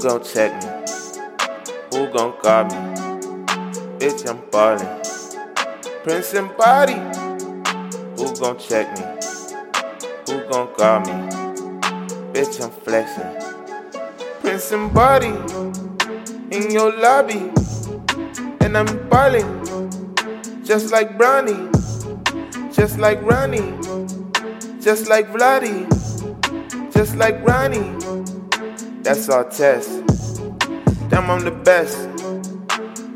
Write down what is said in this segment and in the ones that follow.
Who gon' check me? Who gon' guard me? Bitch, I'm ballin'. Prince and Barty. Who gon' check me? Who gon' guard me? Bitch, I'm flexin'. Prince and Barty in your lobby, and I'm ballin', just like Bronny, just like Ronnie, just like Vladdy, just like Ronnie. That's our test. Damn, I'm the best.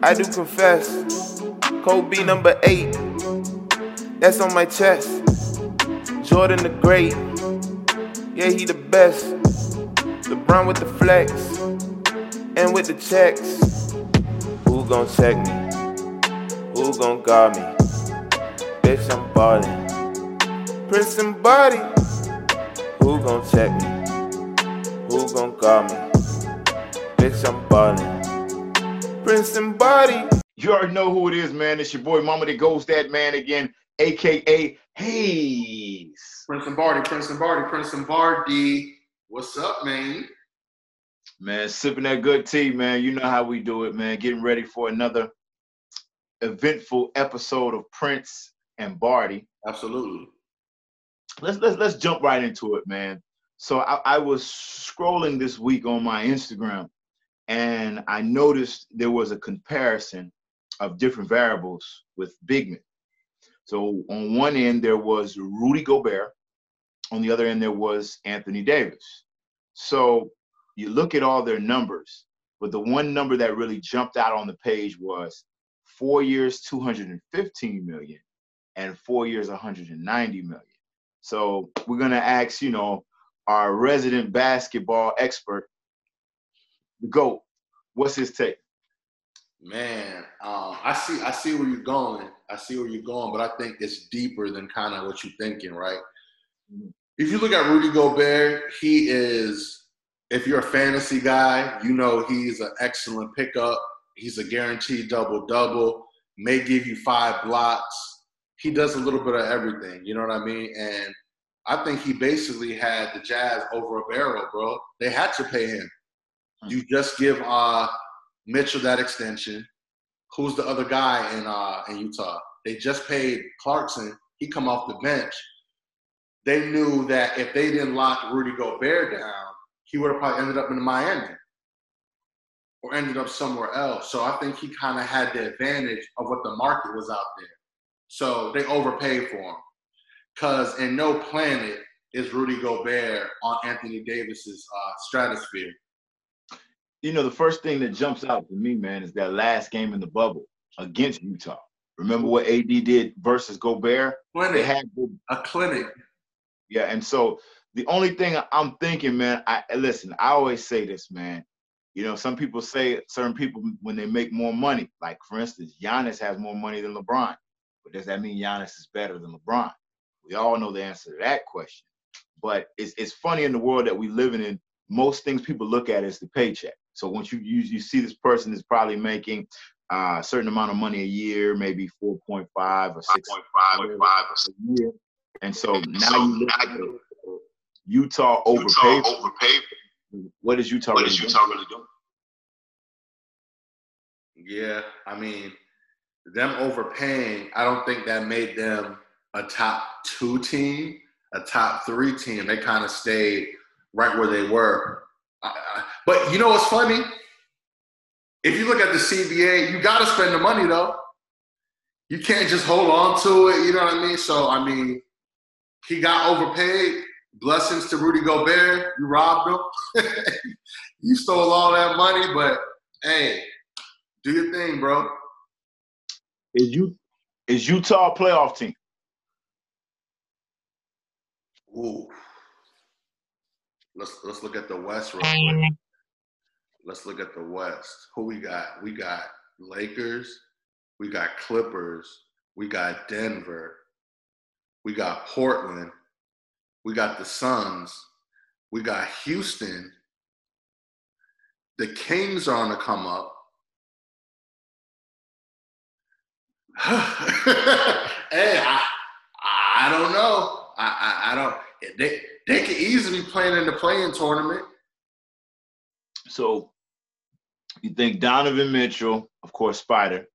I do confess. Kobe number eight. That's on my chest. Jordan the Great. Yeah, he the best. LeBron with the flex. And with the checks. Who gon' check me? Who gon' guard me? Bitch, I'm ballin'. Prince and Barty. Who gon' check me? Who gon' guard me? Bitch, I'm ballin'. Prince and Barty. You already know who it is, man. It's your boy Mama that goes that man again, aka Hayes. Prince and Barty, Prince and Barty, Prince and Barty. What's up, man? Man, sipping that good tea, man. You know how we do it, man. Getting ready for another eventful episode of Prince and Barty. Absolutely. Let's let's let's jump right into it, man. So I, I was scrolling this week on my Instagram, and I noticed there was a comparison of different variables with big men. So on one end there was Rudy Gobert, on the other end there was Anthony Davis. So you look at all their numbers, but the one number that really jumped out on the page was four years, 215 million, and four years, 190 million. So we're gonna ask, you know, our resident basketball expert, the GOAT, what's his take? Man, um, I see I see where you're going. I see where you're going, but I think it's deeper than kind of what you're thinking, right? If you look at Rudy Gobert, he is if you're a fantasy guy, you know he's an excellent pickup. He's a guaranteed double double, may give you five blocks. He does a little bit of everything, you know what I mean? And I think he basically had the Jazz over a barrel, bro. They had to pay him. You just give uh, Mitchell that extension. Who's the other guy in uh, in Utah? They just paid Clarkson. He come off the bench. They knew that if they didn't lock Rudy Gobert down, he would have probably ended up in Miami or ended up somewhere else. So I think he kind of had the advantage of what the market was out there. So they overpaid for him. Because in no planet is Rudy Gobert on Anthony Davis's uh, stratosphere. You know, the first thing that jumps out to me, man, is that last game in the bubble against Utah. Remember what AD did versus Gobert? Clinic. They had A clinic. yeah, and so the only thing I'm thinking, man, I listen, I always say this, man. You know, some people say certain people when they make more money, like for instance, Giannis has more money than LeBron. But does that mean Giannis is better than LeBron? We all know the answer to that question. But it's it's funny in the world that we live in. Most things people look at is the paycheck. So once you you, you see this person is probably making uh, a certain amount of money a year, maybe 4.5 or 6 whatever, a year. And so now you look at the- Utah overpaid. overpaid. What is Utah? What really is doing? Utah really doing? Yeah, I mean, them overpaying, I don't think that made them a top two team, a top three team. They kind of stayed right where they were. But you know what's funny? If you look at the CBA, you got to spend the money though. You can't just hold on to it. You know what I mean? So I mean, he got overpaid. Blessings to Rudy Gobert. You robbed him. you stole all that money, but hey, do your thing, bro. Is you is Utah a playoff team? Ooh. Let's let's look at the West real quick. Mm. Let's look at the West. Who we got? We got Lakers. We got Clippers. We got Denver. We got Portland. We got the Suns. We got Houston. The Kings are on the come up. hey, I, I don't know. I, I, I don't. They they could easily be playing in the play-in tournament. So You think Donovan Mitchell, of course, Spider,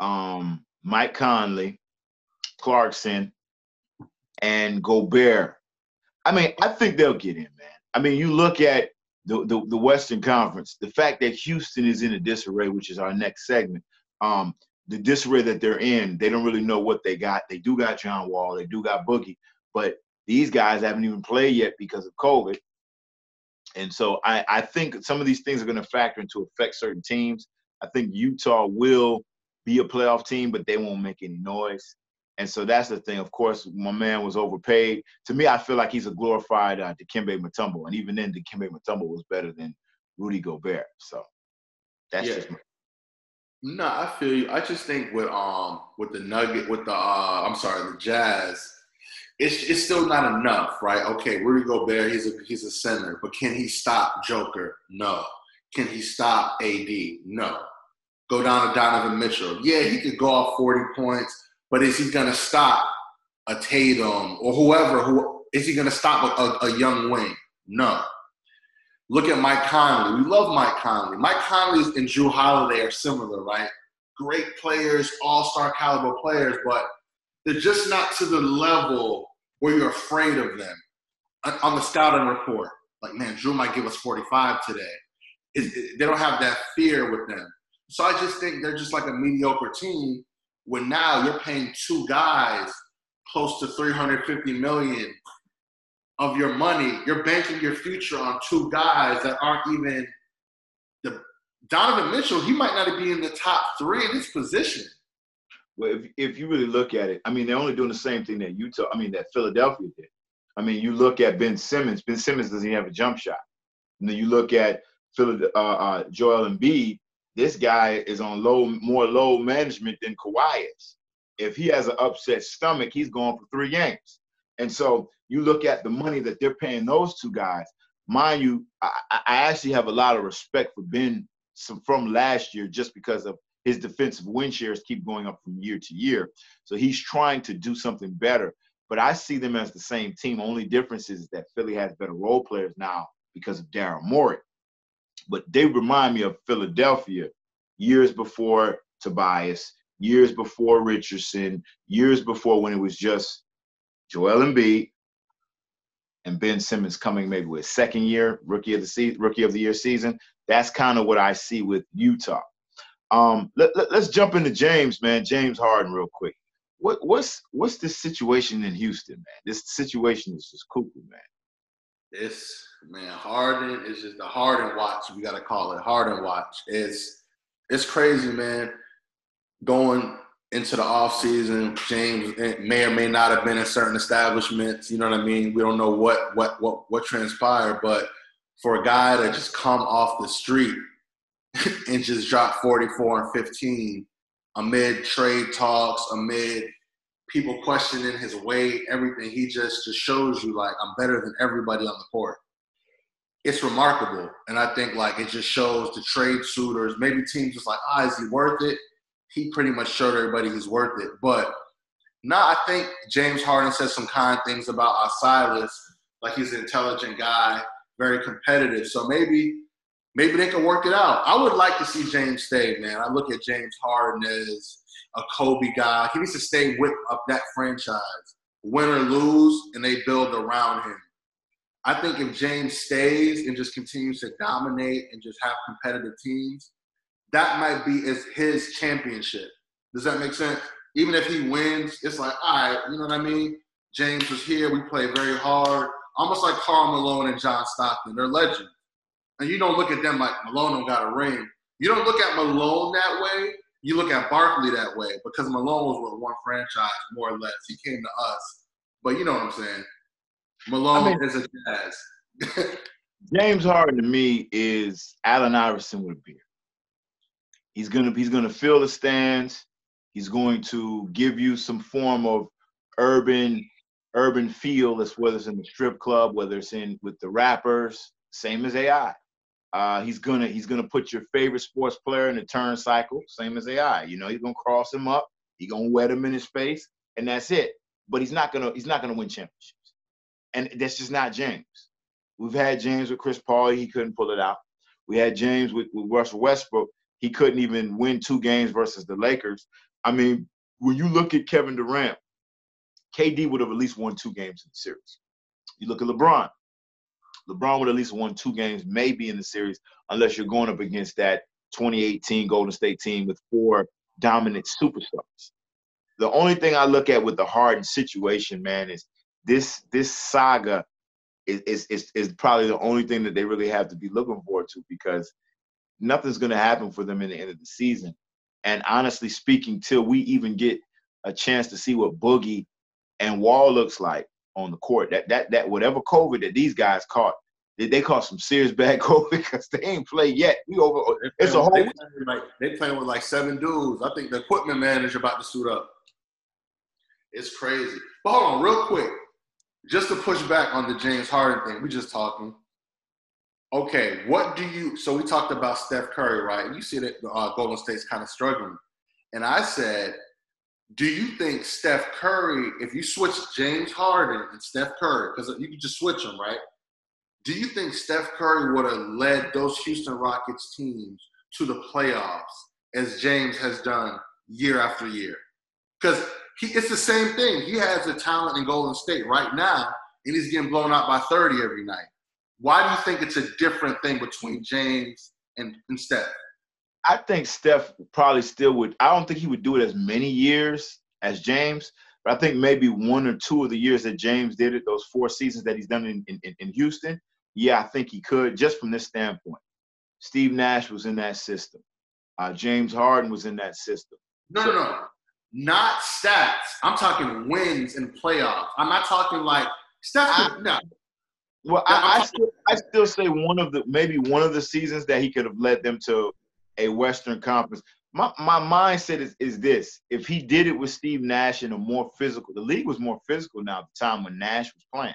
um, Mike Conley, Clarkson, and Gobert. I mean, I think they'll get in, man. I mean, you look at the, the, the Western Conference, the fact that Houston is in a disarray, which is our next segment. Um, the disarray that they're in, they don't really know what they got. They do got John Wall, they do got Boogie, but these guys haven't even played yet because of COVID. And so I, I think some of these things are going to factor into affect certain teams. I think Utah will be a playoff team, but they won't make any noise. And so that's the thing. Of course, my man was overpaid. To me, I feel like he's a glorified uh, Dikembe Mutombo, and even then, Dikembe Mutombo was better than Rudy Gobert. So that's yeah. just my- no, I feel you. I just think with um with the Nugget with the uh I'm sorry the Jazz, it's it's still not enough, right? Okay, Rudy Gobert, he's a he's a center, but can he stop Joker? No. Can he stop AD? No. Go down to Donovan Mitchell. Yeah, he could go off 40 points, but is he gonna stop a Tatum or whoever? Who is he gonna stop a, a, a young wing? No. Look at Mike Conley. We love Mike Conley. Mike Conley and Jrue Holiday are similar, right? Great players, all-star caliber players, but they're just not to the level where you're afraid of them on the scouting report. Like, man, Jrue might give us 45 today. It, they don't have that fear with them. So I just think they're just like a mediocre team when now you're paying two guys close to 350 million of your money, you're banking your future on two guys that aren't even the Donovan Mitchell, he might not be in the top three in his position. Well, if, if you really look at it, I mean, they're only doing the same thing that Utah, I mean, that Philadelphia did. I mean, you look at Ben Simmons. Ben Simmons doesn't even have a jump shot. And then you look at Philly, uh, uh, Joel Embiid. This guy is on low, more load management than Kawhi is. If he has an upset stomach, he's going for three games. And so you look at the money that they're paying those two guys. Mind you, I, I actually have a lot of respect for Ben from last year just because of his defensive win shares keep going up from year to year. So he's trying to do something better. But I see them as the same team. Only difference is that Philly has better role players now because of Daryl Morey. But they remind me of Philadelphia years before Tobias, years before Richardson, years before when it was just Joel Embiid, and Ben Simmons coming maybe with second year rookie of the rookie of the year season. That's kind of what I see with Utah. Um, let, let, us jump into James, man. James Harden, real quick. What, what's what's this situation in Houston, man? This situation is just cuckoo, man. This man, Harden is just the Harden watch. We gotta call it Harden watch. It's it's crazy, man. Going into the off season, James may or may not have been in certain establishments. You know what I mean? We don't know what what what what transpired, but for a guy to just come off the street and just drop 44 and 15 amid trade talks, amid people questioning his weight, everything, he just just shows you like I'm better than everybody on the court. It's remarkable, and I think like it just shows the trade suitors, maybe teams just like, ah, is he worth it? he pretty much showed everybody he's worth it. But now I think James Harden said some kind things about our Silas, like he's an intelligent guy, very competitive. So maybe maybe they can work it out. I would like to see James stay, man. I look at James Harden as a Kobe guy. He needs to stay with up that franchise, win or lose, and they build around him. I think if James stays and just continues to dominate and just have competitive teams, that might be as his championship. Does that make sense? Even if he wins, it's like, all right, you know what I mean? James was here. We played very hard. Almost like Karl Malone and John Stockton. They're legends. And you don't look at them like Malone don't got a ring. You don't look at Malone that way. You look at Barkley that way because Malone was with one franchise, more or less. He came to us. But you know what I'm saying? Malone I mean, is a jazz. James Harden to me is Allen Iverson with a beard. He's gonna he's gonna fill the stands. He's going to give you some form of urban urban feel, as whether it's in the strip club, whether it's in with the rappers, same as AI. Uh, he's gonna he's gonna put your favorite sports player in the turn cycle, same as AI. You know, he's gonna cross him up, he's gonna wet him in his face, and that's it. But he's not gonna he's not gonna win championships, and that's just not James. We've had James with Chris Paul, he couldn't pull it out. We had James with, with Russell Westbrook. He couldn't even win two games versus the Lakers. I mean, when you look at Kevin Durant, KD would have at least won two games in the series. You look at LeBron. LeBron would at least won two games, maybe in the series, unless you're going up against that 2018 Golden State team with four dominant superstars. The only thing I look at with the Harden situation, man, is this this saga is, is is is probably the only thing that they really have to be looking forward to because nothing's going to happen for them in the end of the season. And honestly speaking, till we even get a chance to see what Boogie and Wall looks like on the court, that that that whatever COVID that these guys caught, they, they caught some serious bad COVID because they ain't played yet. We over. It's a whole. They playing, like, they playing with like seven dudes. I think the equipment manager about to suit up. It's crazy. But hold on, real quick, just to push back on the James Harden thing. We just talking. Okay, what do you? So we talked about Steph Curry, right? And you see that uh, Golden State's kind of struggling. And I said, do you think Steph Curry, if you switch James Harden and Steph Curry, because you can just switch them, right? Do you think Steph Curry would have led those Houston Rockets teams to the playoffs as James has done year after year? Because it's the same thing. He has the talent in Golden State right now, and he's getting blown out by 30 every night. Why do you think it's a different thing between James and, and Steph? I think Steph probably still would. I don't think he would do it as many years as James, but I think maybe one or two of the years that James did it, those four seasons that he's done in, in, in Houston, yeah, I think he could just from this standpoint. Steve Nash was in that system. Uh, James Harden was in that system. No, so, no, no. Not stats. I'm talking wins and playoffs. I'm not talking like stats. no. Well, I, I, still, I still say one of the maybe one of the seasons that he could have led them to a Western Conference. My my mindset is is this: if he did it with Steve Nash in a more physical, the league was more physical now at the time when Nash was playing.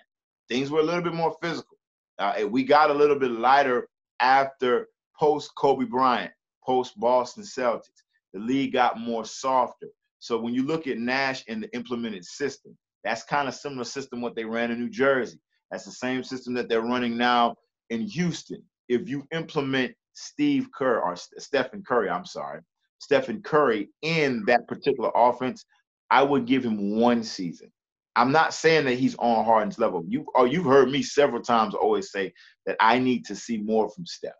Things were a little bit more physical. Uh, we got a little bit lighter after post Kobe Bryant, post Boston Celtics. The league got more softer. So when you look at Nash and the implemented system, that's kind of similar system what they ran in New Jersey. That's the same system that they're running now in Houston. If you implement Steve Kerr or Stephen Curry, I'm sorry, Stephen Curry in that particular offense, I would give him one season. I'm not saying that he's on Harden's level. You or oh, you've heard me several times always say that I need to see more from Steph.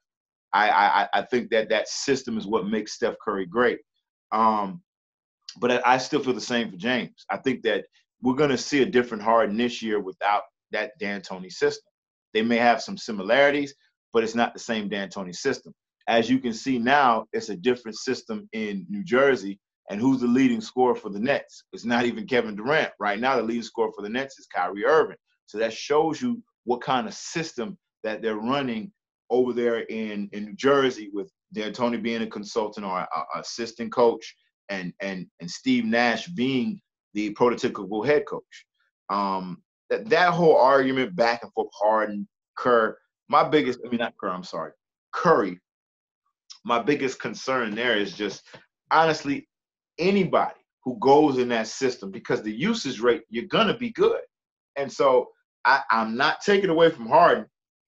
I I, I think that that system is what makes Steph Curry great. Um, but I still feel the same for James. I think that we're going to see a different Harden this year without that D'Antoni system. They may have some similarities, but it's not the same D'Antoni system. As you can see now, it's a different system in New Jersey. And who's the leading scorer for the Nets? It's not even Kevin Durant. Right now, the leading scorer for the Nets is Kyrie Irving. So that shows you what kind of system that they're running over there in, in New Jersey with D'Antoni being a consultant or a, assistant coach and, and, and Steve Nash being the prototypical head coach. Um, that, that whole argument back and forth, Harden, Kerr, my biggest, I mean, not Curry, I'm sorry, Curry, my biggest concern there is just honestly anybody who goes in that system because the usage rate, you're going to be good. And so I, I'm not taking away from Harden,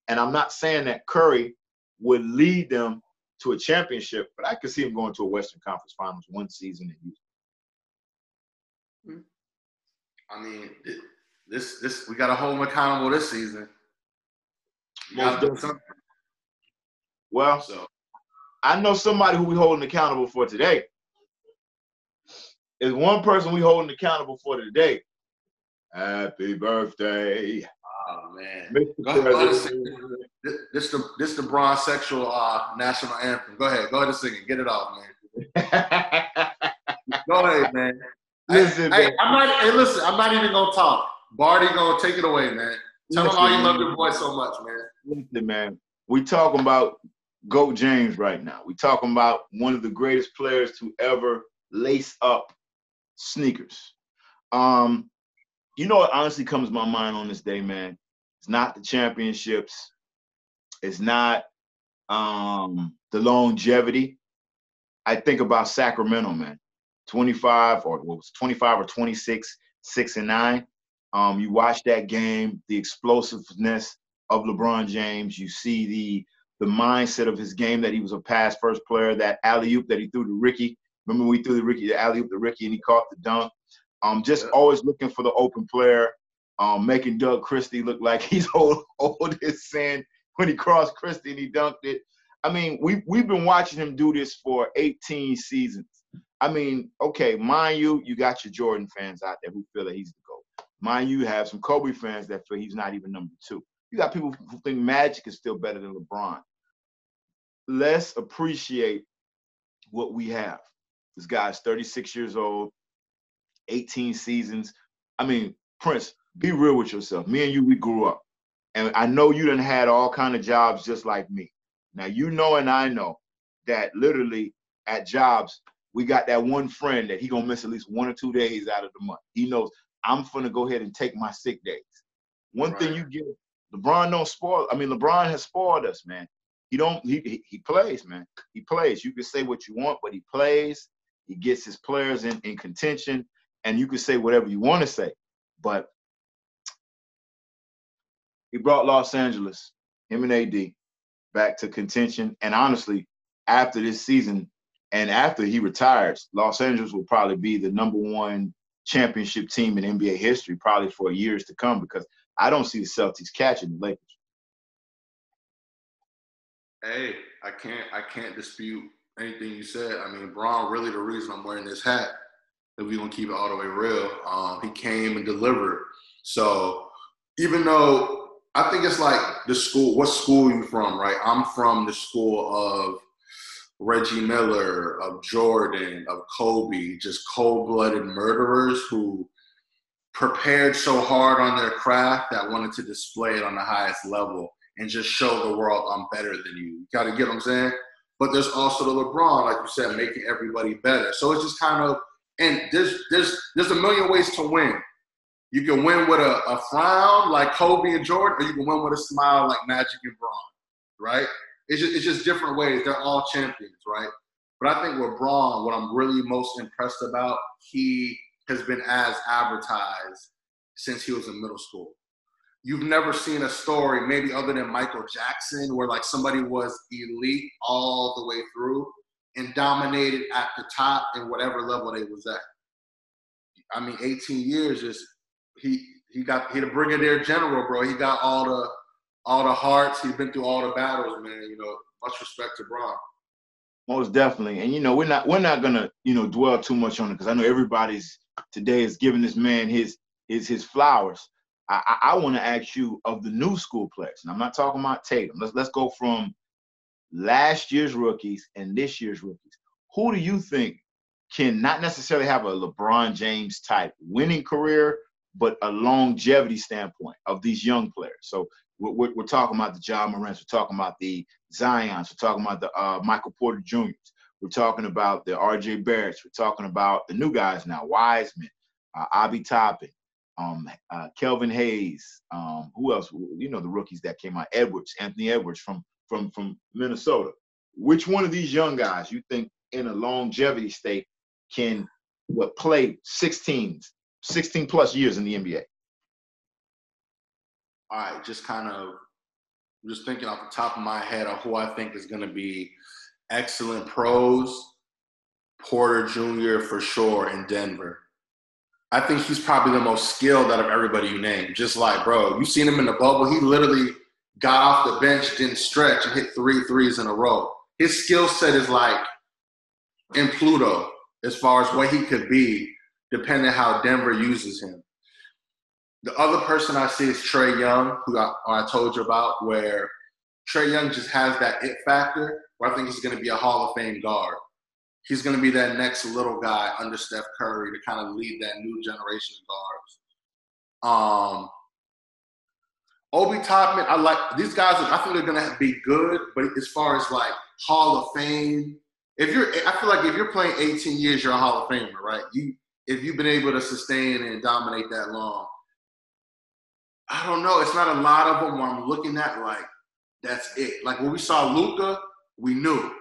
and I'm not saying that Curry would lead them to a championship, but I could see him going to a Western Conference Finals one season in Houston. I mean, this this we got to hold him accountable this season. Well, so I know somebody who we holding accountable for today. Is one person we holding accountable for today. Happy birthday. Oh man. This, this the this the bronze sexual uh, national anthem. Go ahead. Go ahead and sing it. Get it off, man. Go ahead, man. Listen, hey, man. I'm not hey, listen, I'm not even gonna talk. Barty gonna take it away, man. Tell listen, them how you love your boy so much, man. Listen, man. We talking about Goat James right now. We talking about one of the greatest players to ever lace up sneakers. Um, you know what honestly comes to my mind on this day, man? It's not the championships. It's not um, the longevity. I think about Sacramento, man. 25 or what was 25 or 26, six and nine. Um, you watch that game, the explosiveness of LeBron James. You see the the mindset of his game that he was a pass first player. That alley oop that he threw to Ricky. Remember we threw the Ricky the alley oop to Ricky and he caught the dunk. Um, just yeah. always looking for the open player. Um, making Doug Christie look like he's old, old as sin when he crossed Christie and he dunked it. I mean, we we've been watching him do this for 18 seasons. I mean, okay, mind you, you got your Jordan fans out there who feel that he's the. Mind you, have some Kobe fans that feel he's not even number two. You got people who think Magic is still better than LeBron. Let's appreciate what we have. This guy's 36 years old, 18 seasons. I mean, Prince, be real with yourself. Me and you, we grew up. And I know you done had all kind of jobs just like me. Now you know and I know that literally at jobs, we got that one friend that he gonna miss at least one or two days out of the month. He knows I'm gonna go ahead and take my sick days. One right. thing you get, LeBron don't spoil. I mean, LeBron has spoiled us, man. He don't. He, he he plays, man. He plays. You can say what you want, but he plays. He gets his players in in contention, and you can say whatever you want to say. But he brought Los Angeles, him and AD, back to contention. And honestly, after this season, and after he retires, Los Angeles will probably be the number one championship team in NBA history, probably for years to come, because I don't see the Celtics catching the Lakers. Hey, I can't I can't dispute anything you said. I mean, Bron really the reason I'm wearing this hat. If we're gonna keep it all the way real, um, he came and delivered. So even though I think it's like the school, what school you from, right? I'm from the school of Reggie Miller, of Jordan, of Kobe, just cold blooded murderers who prepared so hard on their craft that wanted to display it on the highest level and just show the world I'm better than you. You got to get what I'm saying? But there's also the LeBron, like you said, making everybody better. So it's just kind of, and there's there's there's a million ways to win. You can win with a, a frown like Kobe and Jordan, or you can win with a smile like Magic and Bron, right? It's just, it's just different ways. They're all champions, right? But I think with Bron, what I'm really most impressed about, he has been as advertised since he was in middle school. You've never seen a story, maybe other than Michael Jackson, where like somebody was elite all the way through and dominated at the top in whatever level they was at. I mean, 18 years is he he got he the brigadier general, bro. He got all the all the hearts. He's been through all the battles, man. You know, much respect to Bron. Most definitely, and you know we're not we're not gonna you know dwell too much on it because I know everybody's today is giving this man his his his flowers. I, I, I want to ask you of the new school players, and I'm not talking about Tatum. Let's let's go from last year's rookies and this year's rookies. Who do you think can not necessarily have a LeBron James type winning career, but a longevity standpoint of these young players? So we're, we're, talking about the Ja Morants, we're talking about the Zions, we're talking about the uh, Michael Porter Juniors, we're talking about the R.J. Barretts, we're talking about the new guys now, Wiseman, uh, Obi Toppin, um, uh, Killian Hayes, um, who else? You know the rookies that came out, Edwards, Anthony Edwards from from from Minnesota. Which one of these young guys you think in a longevity state can what play 16, 16 plus years in the NBA? All right, just kind of just thinking off the top of my head of who I think is going to be excellent pros. Porter Jr. for sure in Denver. I think he's probably the most skilled out of everybody you named. Just like, bro, you seen him in the bubble. He literally got off the bench, didn't stretch, and hit three threes in a row. His skill set is like in Pluto as far as what he could be, depending how Denver uses him. The other person I see is Trae Young, who I, I told you about, where Trae Young just has that it factor where I think he's going to be a Hall of Fame guard. He's going to be that next little guy under Steph Curry to kind of lead that new generation of guards. Um, Obi Toppin, I like these guys. I think they're going to be good, but as far as like Hall of Fame, if you're, I feel like if you're playing 18 years, you're a Hall of Famer, right? You, if you've been able to sustain and dominate that long, I don't know. It's not a lot of them where I'm looking at like that's it. Like when we saw Luka, we knew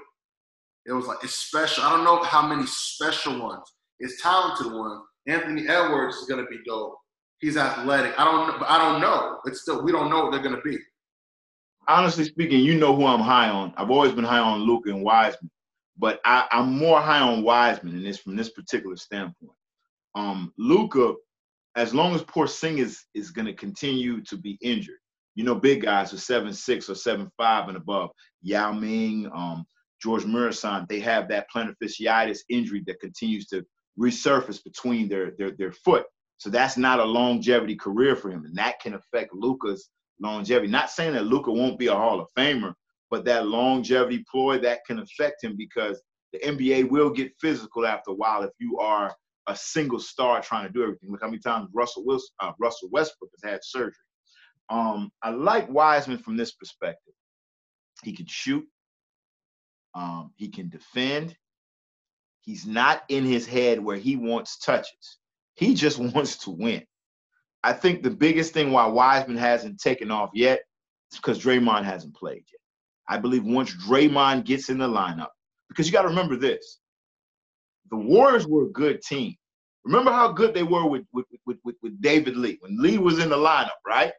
it was like it's special. I don't know how many special ones. It's talented ones. Anthony Edwards is gonna be dope. He's athletic. I don't. I don't know. It's still we don't know what they're gonna be. honestly speaking, you know who I'm high on. I've always been high on Luka and Wiseman, but I, am more high on Wiseman in this from this particular standpoint. Um, Luka, as long as Porzingis is going to continue to be injured, you know, big guys are seven six or seven five and above. Yao Ming, um, George Muresan, they have that plantar fasciitis injury that continues to resurface between their their their foot. So that's not a longevity career for him, and that can affect Luka's longevity. Not saying that Luka won't be a Hall of Famer, but that longevity ploy that can affect him because the NBA will get physical after a while if you are a single star trying to do everything. Look how many times Russell Wilson, uh, Russell Westbrook has had surgery. Um, I like Wiseman from this perspective. He can shoot. Um, he can defend. He's not in his head where he wants touches. He just wants to win. I think the biggest thing why Wiseman hasn't taken off yet is because Draymond hasn't played yet. I believe once Draymond gets in the lineup, because you got to remember this the Warriors were a good team. Remember how good they were with, with, with, with, with David Lee when Lee was in the lineup, right?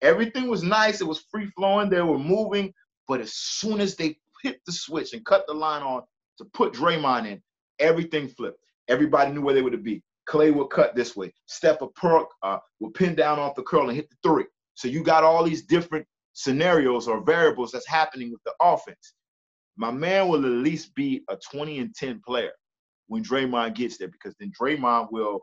Everything was nice. It was free flowing. They were moving. But as soon as they hit the switch and cut the line on to put Draymond in, everything flipped. Everybody knew where they would be. Clay would cut this way. Steph Perk uh, would pin down off the curl and hit the three. So you got all these different scenarios or variables that's happening with the offense. My man will at least be a 20 and 10 player when Draymond gets there because then Draymond will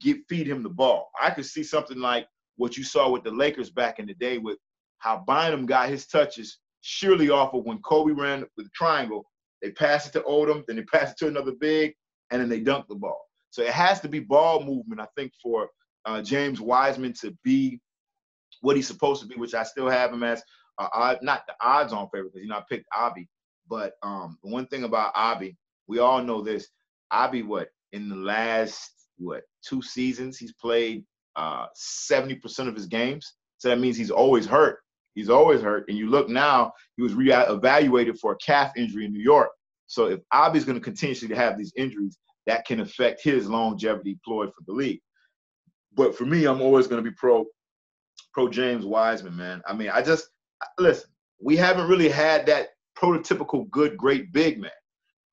get feed him the ball. I could see something like what you saw with the Lakers back in the day with how Bynum got his touches surely off of when Kobe ran with the triangle. They pass it to Odom, then they pass it to another big, and then they dunk the ball. So it has to be ball movement, I think, for uh, James Wiseman to be what he's supposed to be, which I still have him as uh, odd, not the odds-on favorite because you know I picked Obi, but um, the one thing about Obi, we all know this. Obi, what in the last what two seasons he's played uh, 70% of his games. So that means he's always hurt. He's always hurt. And you look now, he was re-evaluated for a calf injury in New York. So if Obi's going to continuously have these injuries, that can affect his longevity ploy for the league. But for me, I'm always going to be pro pro James Wiseman, man. I mean, I just listen. We haven't really had that prototypical good, great big man.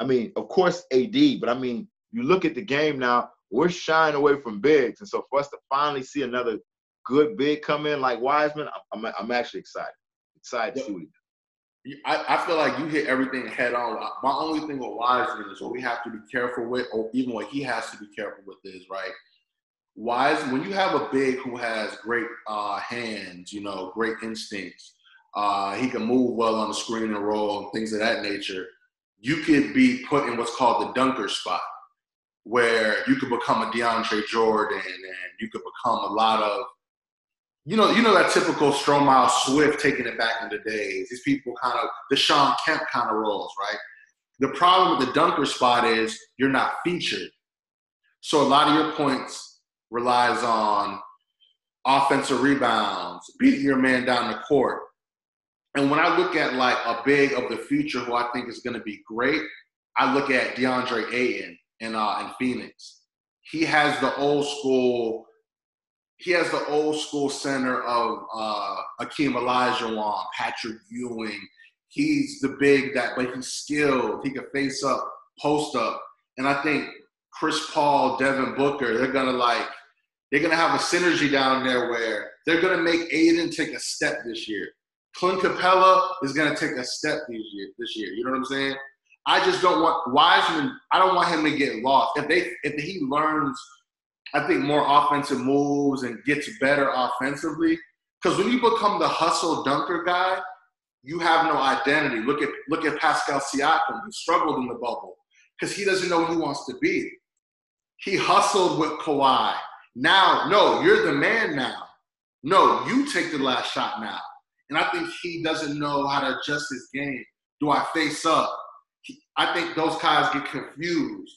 I mean, of course, AD, but I mean, you look at the game now. We're shying away from bigs, and so for us to finally see another good big come in like Wiseman, I'm I'm actually excited. Excited to see what he does. I, I feel like you hit everything head on. My only thing with Wiseman is what we have to be careful with, or even what he has to be careful with is right. Wise when you have a big who has great uh, hands, you know, great instincts, uh, he can move well on the screen and roll and things of that nature. You could be put in what's called the dunker spot, where you could become a DeAndre Jordan and you could become a lot of you know, you know that typical Stromile Swift taking it back in the days. These people kind of the Shawn Kemp kind of roles, right? The problem with the dunker spot is you're not featured. So a lot of your points relies on offensive rebounds, beating your man down the court. And when I look at like a big of the future who I think is going to be great, I look at DeAndre Ayton in uh, in Phoenix. He has the old school he has the old school center of uh, Akeem Olajuwon, Patrick Ewing. He's the big that, but he's skilled. He can face up, post up, and I think Chris Paul, Devin Booker, they're gonna like, they're gonna have a synergy down there where they're gonna make Ayton take a step this year. Clint Capela is gonna take a step this year. This year, you know what I'm saying? I just don't want Wiseman. I don't want him to get lost. If they, if he learns I think, more offensive moves and gets better offensively. Because when you become the hustle dunker guy, you have no identity. Look at look at Pascal Siakam. He struggled in the bubble because he doesn't know who he wants to be. He hustled with Kawhi. Now, no, you're the man now. No, you take the last shot now. And I think he doesn't know how to adjust his game. Do I face up? I think those guys get confused.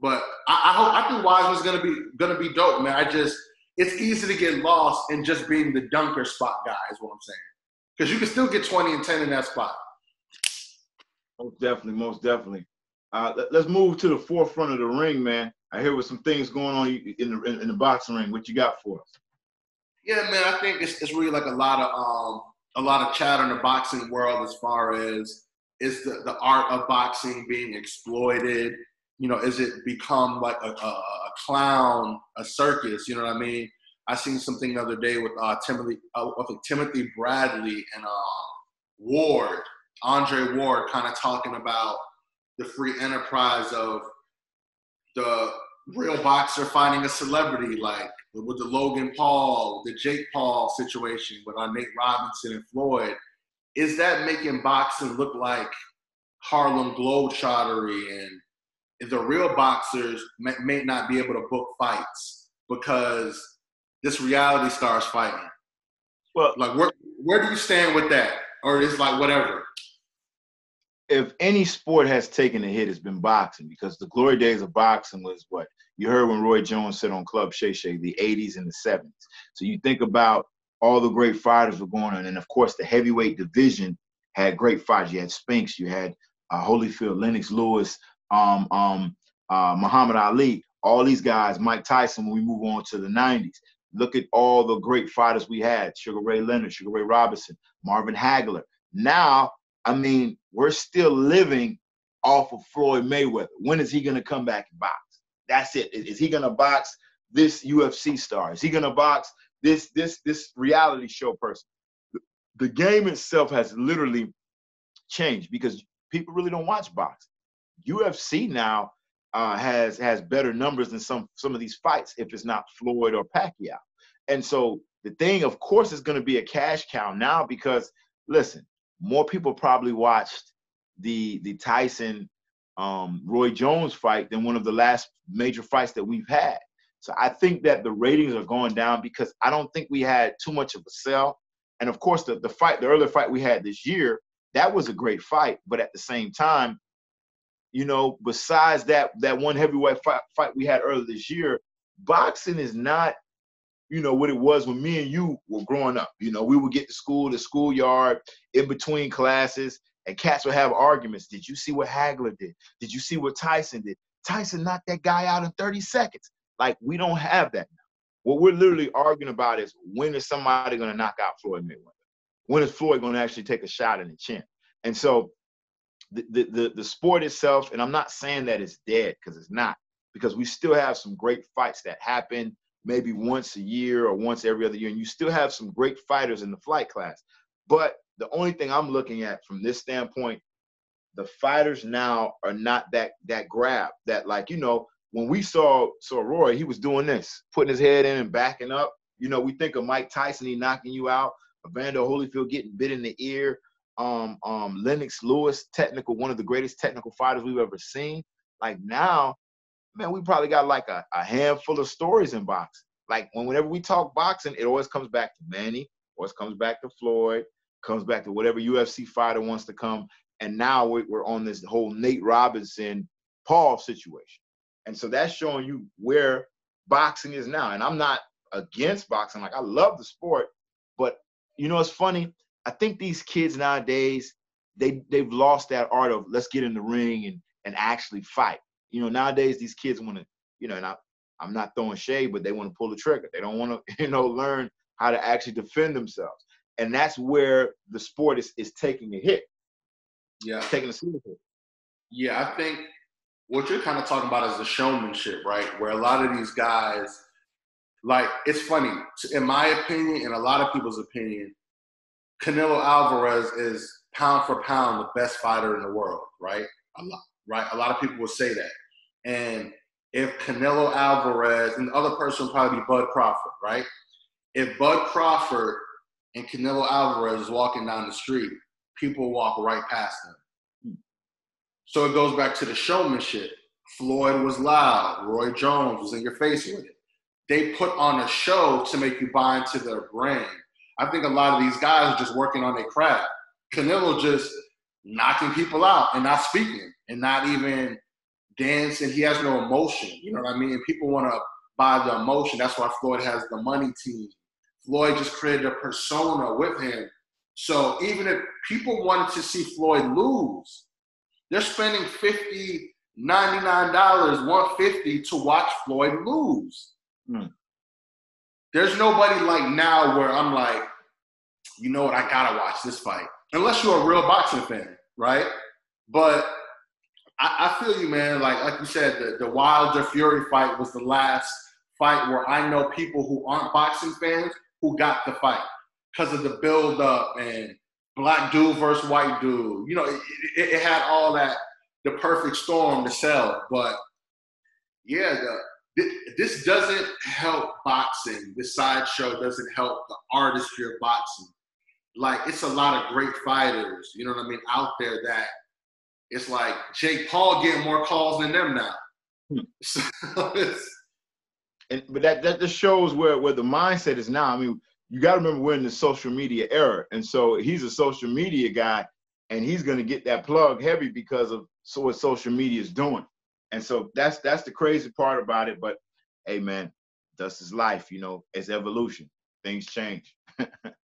But I, I hope I think Wiseman's gonna be gonna be dope, man. I just it's easy to get lost in just being the dunker spot guy, is what I'm saying. Because you can still get 20 and 10 in that spot. Most definitely, most definitely. Uh, let, us move to the forefront of the ring, man. I hear with some things going on in the in, in the boxing ring. What you got for us? Yeah, man. I think it's, it's really like a lot of um a lot of chat in the boxing world as far as is the, the art of boxing being exploited? You know, is it become like a, a, a clown, a circus? You know what I mean? I seen something the other day with uh, Timothy, uh, Timothy Bradley and uh, Ward, Andre Ward, kind of talking about the free enterprise of the real boxer finding a celebrity, like with the Logan Paul, the Jake Paul situation with our uh, Nate Robinson and Floyd. Is that making boxing look like Harlem Globetrottery and the real boxers may, may not be able to book fights because this reality stars fighting? Well, like where where do you stand with that? Or is like whatever? If any sport has taken a hit, it's been boxing because the glory days of boxing was what you heard when Roy Jones said on Club Shay Shay, the 80s and the 70s. So you think about all the great fighters were going on, and of course the heavyweight division had great fighters. You had Spinks, you had uh, Holyfield, Lennox Lewis, um, um, uh, Muhammad Ali, all these guys, Mike Tyson. When we move on to the 90s, look at all the great fighters we had: Sugar Ray Leonard, Sugar Ray Robinson, Marvin Hagler. Now I mean, we're still living off of Floyd Mayweather. When is he going to come back and box? That's it. Is he going to box this UFC star? Is he going to box this this this reality show person? The game itself has literally changed because people really don't watch boxing. UFC now uh, has has better numbers than some some of these fights if it's not Floyd or Pacquiao. And so the thing, of course, is going to be a cash cow now because listen, more people probably watched the the Tyson um, Roy Jones fight than one of the last major fights that we've had. So I think that the ratings are going down because I don't think we had too much of a sell. And of course, the, the fight, the earlier fight we had this year, that was a great fight. But at the same time, you know, besides that that one heavyweight fight, fight we had earlier this year, boxing is not you know, what it was when me and you were growing up. You know, we would get to school, the schoolyard, in between classes, and cats would have arguments. Did you see what Hagler did? Did you see what Tyson did? Tyson knocked that guy out in 30 seconds. Like, we don't have that now. What we're literally arguing about is when is somebody going to knock out Floyd Mayweather? When is Floyd going to actually take a shot in the chin? And so the, the, the, the sport itself, and I'm not saying that it's dead because it's not, because we still have some great fights that happen maybe once a year or once every other year, and you still have some great fighters in the flight class. But the only thing I'm looking at from this standpoint, the fighters now are not that that grab that like you know when we saw saw Roy, he was doing this, putting his head in and backing up. You know, we think of Mike Tyson, he knocking you out, Evander Holyfield getting bit in the ear, um, um, Lennox Lewis, technical, one of the greatest technical fighters we've ever seen. Like now, man, we probably got like a, a handful of stories in boxing. Like when whenever we talk boxing, it always comes back to Manny, always comes back to Floyd, comes back to whatever UFC fighter wants to come. And now we're on this whole Nate Robinson Paul situation. And so that's showing you where boxing is now. And I'm not against boxing. Like I love the sport, but you know it's funny. I think these kids nowadays they they've lost that art of let's get in the ring and and actually fight you know, nowadays these kids want to, you know, and I, I'm not throwing shade, but they want to pull the trigger. They don't want to, you know, learn how to actually defend themselves. And that's where the sport is, is taking a hit. Yeah. It's taking a serious hit. Yeah, I think what you're kind of talking about is the showmanship, right? Where a lot of these guys, like, it's funny. In my opinion, and a lot of people's opinion, Canelo Alvarez is pound for pound the best fighter in the world, right? A lot, right? A lot of people will say that. And if Canelo Alvarez and the other person probably be Bud Crawford, right? If Bud Crawford and Canelo Alvarez is walking down the street, people walk right past them. So it goes back to the showmanship. Floyd was loud. Roy Jones was in your face with it. They put on a show to make you buy into their brand. I think a lot of these guys are just working on their craft. Canelo just knocking people out and not speaking and not even dancing. He has no emotion. You know what I mean? People want to buy the emotion. That's why Floyd has the money team. Floyd just created a persona with him. So even if people wanted to see Floyd lose, they're spending 50 $99, 150 to watch Floyd lose. Hmm. There's nobody like now where I'm like, you know what, I gotta watch this fight. Unless you're a real boxing fan, right? But I, I feel you, man. Like like you said, the, the Wilder Fury fight was the last fight where I know people who aren't boxing fans who got the fight because of the build up and black dude versus white dude. You know, it, it, it, had all that, the perfect storm to sell. But yeah, the, this doesn't help boxing. This sideshow doesn't help the artistry of boxing. Like, it's a lot of great fighters, you know what I mean, out there that it's like Jake Paul getting more calls than them now. Hmm. So and but that that just shows where where the mindset is now. I mean, you got to remember we're in the social media era, and so he's a social media guy, and he's going to get that plug heavy because of so what social media is doing. And so that's that's the crazy part about it. But hey, man, that's his life. You know, it's evolution. Things change.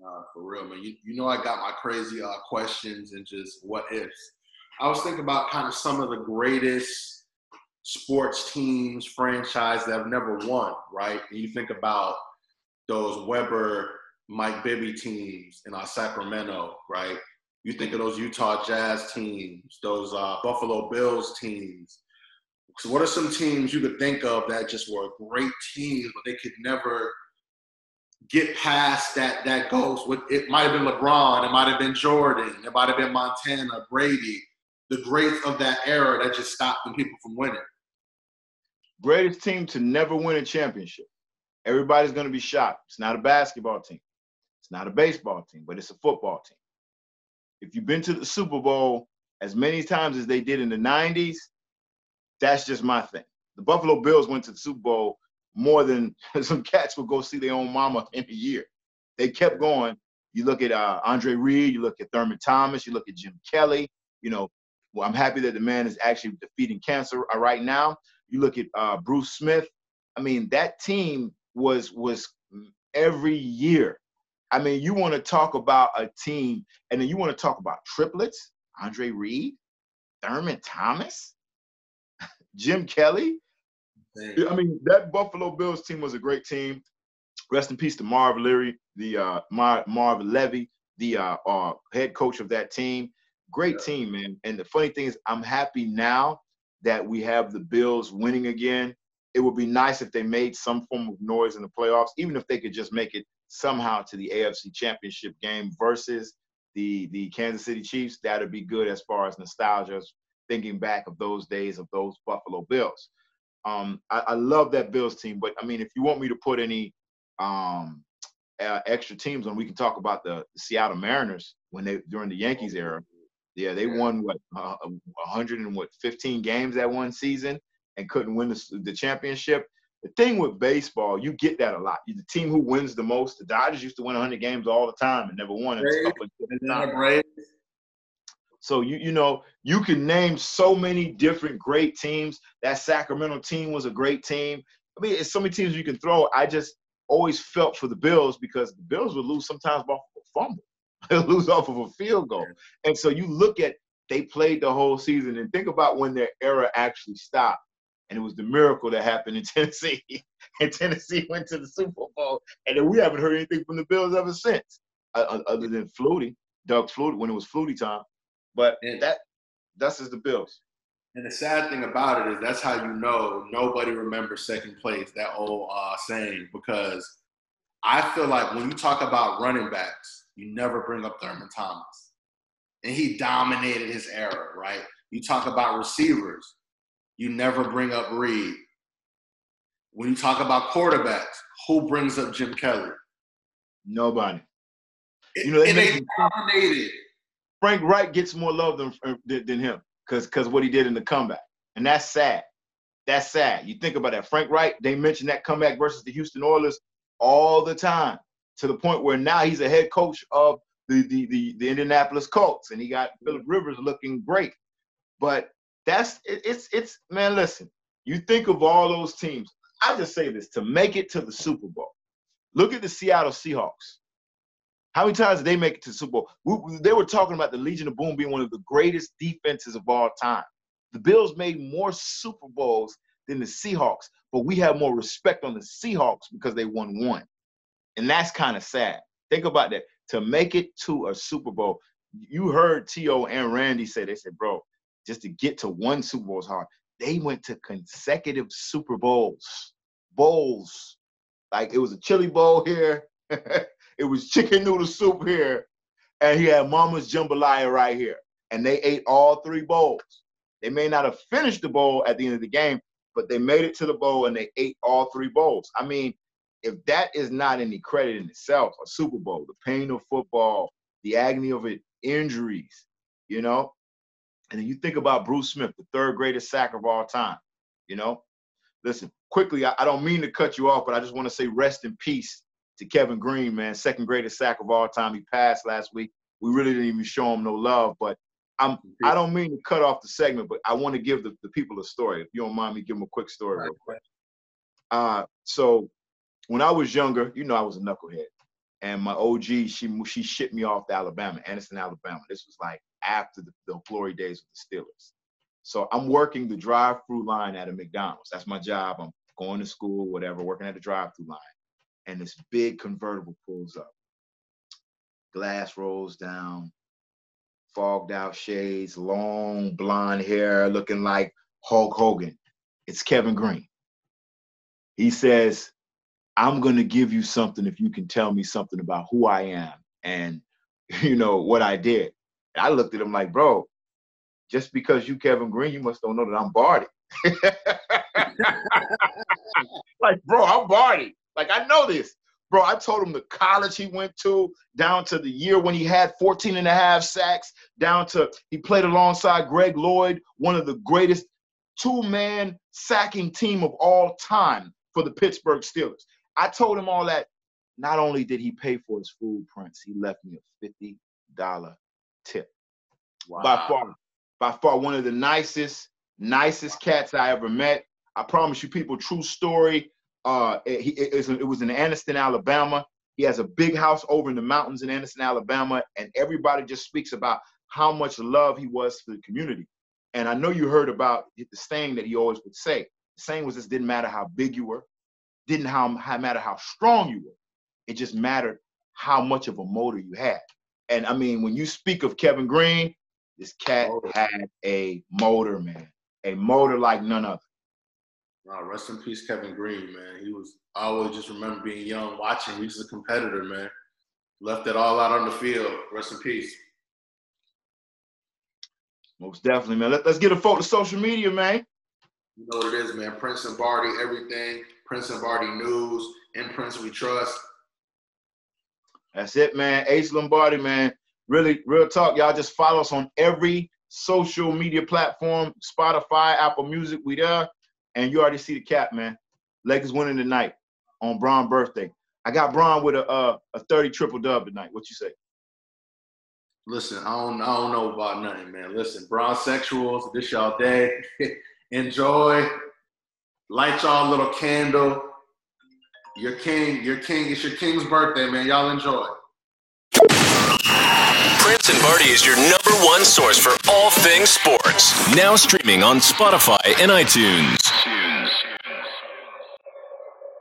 nah, for real, man. You, you know, I got my crazy uh, questions and just what ifs. I was thinking about kind of some of the greatest sports teams, franchise that have never won, right? And you think about those Webber, Mike Bibby teams in our Sacramento, right? You think of those Utah Jazz teams, those uh, Buffalo Bills teams. So, what are some teams you could think of that just were great teams, but they could never get past that that ghost? It might have been LeBron, it might have been Jordan, it might have been Montana, Brady, the greats of that era that just stopped the people from winning. Greatest team to never win a championship. Everybody's going to be shocked. It's not a basketball team. It's not a baseball team, but it's a football team. If you've been to the Super Bowl as many times as they did in the 90s, that's just my thing. The Buffalo Bills went to the Super Bowl more than some cats would go see their own mama in a year. They kept going. You look at uh, Andre Reed, you look at Thurman Thomas, you look at Jim Kelly. You know, well, I'm happy that the man is actually defeating cancer uh, right now. You look at uh, Bruce Smith. I mean, that team was was every year. I mean, you want to talk about a team, and then you want to talk about triplets, Andre Reed, Thurman Thomas, Jim Kelly. I mean, that Buffalo Bills team was a great team. Rest in peace to Marv Leary, the uh, Mar- Marv Levy, the uh, uh, head coach of that team. Great yeah. team, man. And the funny thing is, I'm happy now that we have the Bills winning again it would be nice if they made some form of noise in the playoffs, even if they could just make it somehow to the AFC Championship game versus the the Kansas City Chiefs. That'd be good as far as nostalgia, thinking back of those days of those Buffalo Bills. Um, I, I, love that Bills team, but I mean, if you want me to put any um, uh, extra teams on, we can talk about the, the, Seattle Mariners when they during the Yankees era. Yeah, they won what uh, 100 and what 15 games that one season and couldn't win the, the championship. The thing with baseball, you get that a lot. The team who wins the most, the Dodgers used to win 100 games all the time and never won it. So you you know you can name so many different great teams. That Sacramento team was a great team. I mean, it's so many teams you can throw. I just always felt for the Bills because the Bills would lose sometimes off of a fumble, they lose off of a field goal. And so you look at they played the whole season and think about when their era actually stopped and it was the miracle that happened in Tennessee. and Tennessee went to the Super Bowl, and then we haven't heard anything from the Bills ever since, other than Flutie, Doug Flutie, when it was Flutie time. But and, that that's just the Bills. And the sad thing about it is that's how you know nobody remembers second place. That old uh, saying because I feel like when you talk about running backs, you never bring up Thurman Thomas, and he dominated his era, right? You talk about receivers you never bring up Reed. When you talk about quarterbacks, who brings up Jim Kelly? Nobody. You know, they, and they dominated. Frank Reich gets more love than uh, than him because because what he did in the comeback, and that's sad. That's sad. You think about that. Frank Reich, they mention that comeback versus the Houston Oilers all the time, to the point where now he's a head coach of the the the, the Indianapolis Colts, and he got Philip Rivers looking great. But that's it, it's it's man. Listen, you think of all those teams. I just say this to make it to the Super Bowl. Look at the Seattle Seahawks. How many times did they make it to the Super Bowl? We, they were talking about the Legion of Boom being one of the greatest defenses of all time. The Bills made more Super Bowls than the Seahawks, but we have more respect on the Seahawks because they won one. And that's kind of sad. Think about that. to make it to a Super Bowl. You heard T.O. and Randy say, they said, bro, just to get to one Super Bowl is hard. They went to consecutive Super Bowls, bowls. Like it was a chili bowl here, it was chicken noodle soup here, and he had Mama's jambalaya right here. And they ate all three bowls. They may not have finished the bowl at the end of the game, but they made it to the bowl and they ate all three bowls. I mean, if that is not any credit in itself, a Super Bowl, the pain of football, the agony of it, injuries, you know. And then you think about Bruce Smith, the third greatest sack of all time, you know. Listen, quickly, I, I don't mean to cut you off, but I just want to say rest in peace to Kevin Greene, man, second greatest sack of all time. He passed last week. We really didn't even show him no love, but I'm I don't mean to cut off the segment, but I want to give the, the people a story. If you don't mind me, give them a quick story real quick. Uh, so when I was younger, you know, I was a knucklehead, and my OG she she shipped me off to Alabama, Anniston, Alabama. This was like after the, the glory days of the Steelers. So I'm working the drive-through line at a McDonald's. That's my job. I'm going to school, whatever, working at the drive-through line, and this big convertible pulls up. Glass rolls down, fogged out shades, long blonde hair, looking like Hulk Hogan. It's Kevin Greene. He says, I'm going to give you something if you can tell me something about who I am and, you know, what I did. And I looked at him like, bro, just because you Kevin Greene, you must don't know that I'm Barty. like, bro, I'm Barty. Like, I know this. Bro, I told him the college he went to, down to the year when he had 14 and a half sacks, down to he played alongside Greg Lloyd, one of the greatest two-man sacking team of all time for the Pittsburgh Steelers. I told him all that. Not only did he pay for his food, Prince, he left me a $50 tip. Wow. By far, by far one of the nicest, nicest cats I ever met. I promise you, people, true story. Uh, it, it, it was in Anniston, Alabama. He has a big house over in the mountains in Anniston, Alabama, and everybody just speaks about how much love he was for the community. And I know you heard about the saying that he always would say. The saying was this didn't matter how big you were, didn't how, how matter how strong you were. It just mattered how much of a motor you had. And I mean, when you speak of Kevin Greene, this cat had a motor, man, a motor like none other. Wow, rest in peace, Kevin Greene, man. He was. I always just remember being young, watching. He was a competitor, man. Left it all out on the field. Rest in peace. Most definitely, man. Let, us get a photo to social media, man. You know what it is, man. Prince and Barty, everything. Prince and Barty News. In Prince We Trust. That's it, man. Ace Lombardi, man. Really, real talk. Y'all just follow us on every social media platform Spotify, Apple Music. We there. And you already see the cap, man. Lakers winning tonight on Bron birthday. I got Bron with a uh, a 30 triple dub tonight. What you say? Listen, I don't I don't know about nothing, man. Listen, Bron sexuals, this y'all day. Enjoy. Light y'all little candle. Your king, your king, it's your king's birthday, man. Y'all enjoy. Prince and Barty is your number one source for all things sports. Now streaming on Spotify and iTunes.